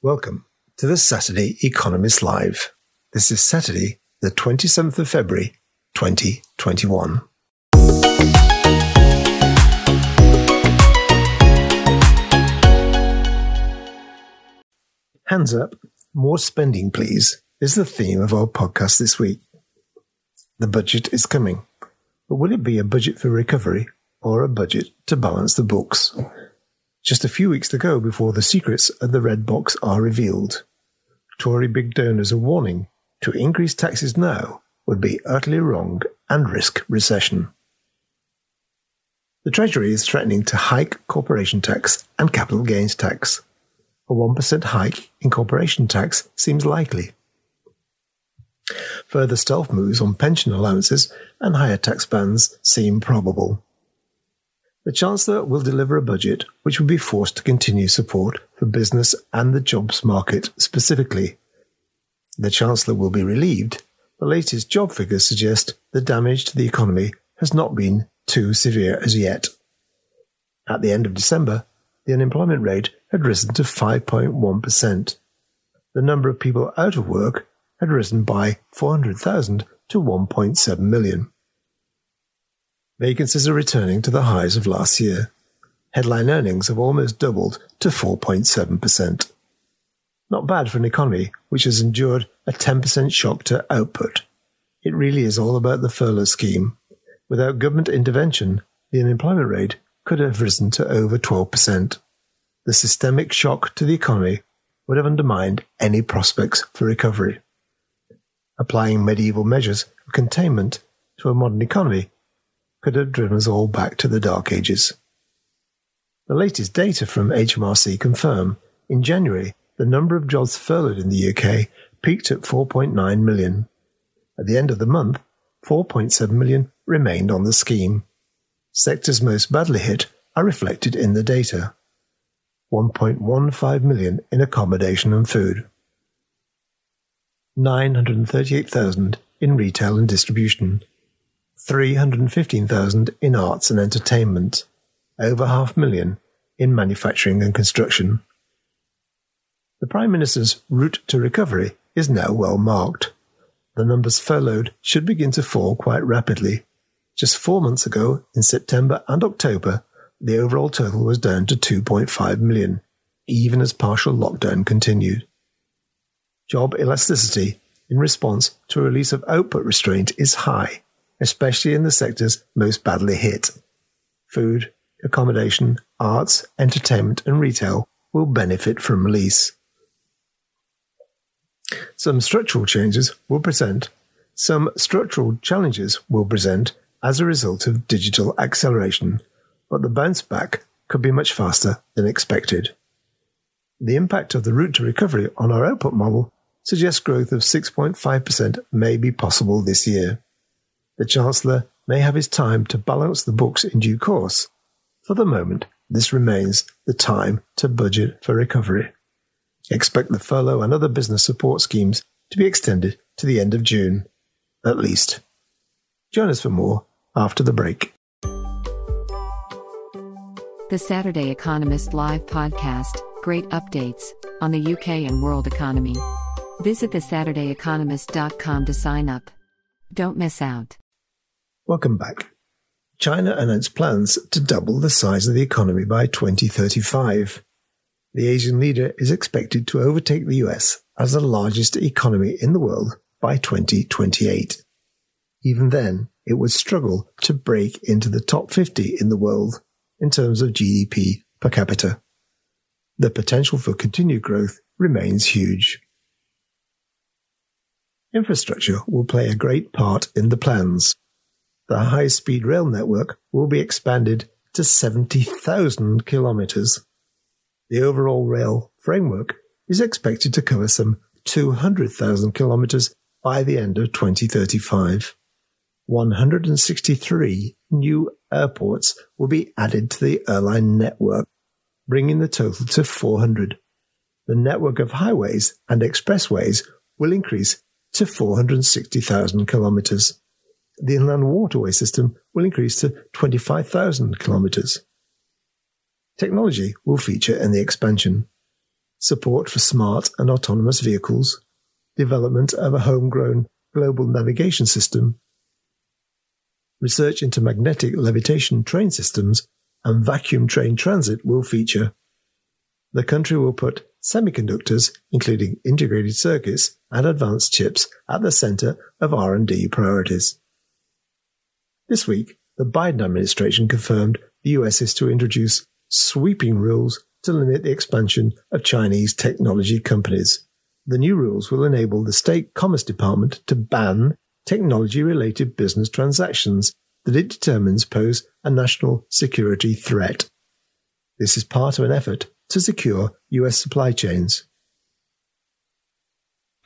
Welcome to the Saturday Economist Live. This is Saturday, the 27th of February, 2021. Hands up, more spending, please, is the theme of our podcast this week. The budget is coming, but will it be a budget for recovery or a budget to balance the books? Just a few weeks to go before the secrets of the red box are revealed. Tory big donors are warning to increase taxes now would be utterly wrong and risk recession. The Treasury is threatening to hike corporation tax and capital gains tax. A 1% hike in corporation tax seems likely. Further stealth moves on pension allowances and higher tax bands seem probable. The Chancellor will deliver a budget which will be forced to continue support for business and the jobs market specifically. The Chancellor will be relieved. The latest job figures suggest the damage to the economy has not been too severe as yet. At the end of December, the unemployment rate had risen to 5.1%. The number of people out of work had risen by 400,000 to 1.7 million. Vacancies are returning to the highs of last year. Headline earnings have almost doubled to 4.7%. Not bad for an economy which has endured a 10% shock to output. It really is all about the furlough scheme. Without government intervention, the unemployment rate could have risen to over 12%. The systemic shock to the economy would have undermined any prospects for recovery. Applying medieval measures of containment to a modern economy could have driven us all back to the Dark Ages. The latest data from HMRC confirm in January the number of jobs furloughed in the UK peaked at 4.9 million. At the end of the month, 4.7 million remained on the scheme. Sectors most badly hit are reflected in the data. 1.15 million in accommodation and food. 938,000 in retail and distribution. 315,000 in arts and entertainment. Over half a million in manufacturing and construction. The Prime Minister's route to recovery is now well marked. The numbers furloughed should begin to fall quite rapidly. Just four months ago, in September and October, the overall total was down to 2.5 million, even as partial lockdown continued. Job elasticity in response to a release of output restraint is high, especially in the sectors most badly hit. Food, accommodation, arts, entertainment, and retail will benefit from release. Some structural changes will present, some structural challenges will present as a result of digital acceleration, but the bounce back could be much faster than expected. The impact of the route to recovery on our output model suggests growth of 6.5% may be possible this year. The Chancellor may have his time to balance the books in due course. For the moment, this remains the time to budget for recovery. Expect the furlough and other business support schemes to be extended to the end of June, at least. Join us for more after the break. The Saturday Economist Live podcast, great updates on the UK and world economy. Visit thesaturdayeconomist.com to sign up. Don't miss out. Welcome back. China announced plans to double the size of the economy by 2035. The Asian leader is expected to overtake the US as the largest economy in the world by 2028. Even then, it would struggle to break into the top 50 in the world in terms of GDP per capita. The potential for continued growth remains huge. Infrastructure will play a great part in the plans. The high speed rail network will be expanded to 70,000 kilometers. The overall rail framework is expected to cover some 200,000 kilometers by the end of 2035. 163 new airports will be added to the airline network, bringing the total to 400. The network of highways and expressways will increase to 460,000 kilometers. The inland waterway system will increase to 25,000 kilometers. Technology will feature in the expansion. support for smart and autonomous vehicles, development of a homegrown global navigation system, research into magnetic levitation train systems, and vacuum train transit will feature. The country will put semiconductors, including integrated circuits and advanced chips, at the center of R&D priorities. This week, the Biden administration confirmed the US is to introduce sweeping rules to limit the expansion of Chinese technology companies. The new rules will enable the State Commerce Department to ban technology related business transactions that it determines pose a national security threat. This is part of an effort to secure US supply chains.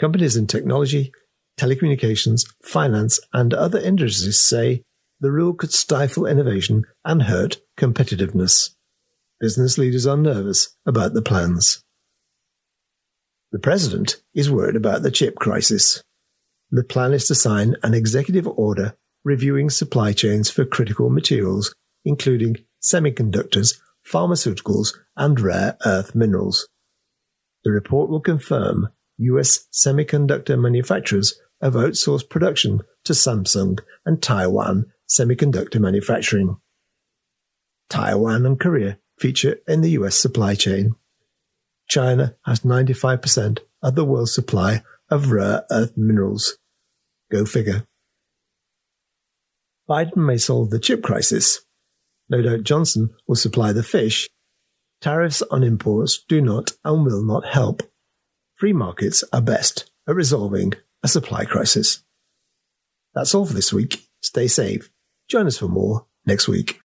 Companies in technology, telecommunications, finance, and other industries say the rule could stifle innovation and hurt competitiveness. Business leaders are nervous about the plans. The president is worried about the chip crisis. The plan is to sign an executive order reviewing supply chains for critical materials, including semiconductors, pharmaceuticals, and rare earth minerals. The report will confirm US semiconductor manufacturers have outsourced production to Samsung and Taiwan semiconductor manufacturing. Taiwan and Korea feature in the US supply chain. China has 95% of the world's supply of rare earth minerals. Go figure. Biden may solve the chip crisis. No doubt Johnson will supply the fish. Tariffs on imports do not and will not help. Free markets are best at resolving a supply crisis. That's all for this week. Stay safe. Join us for more next week.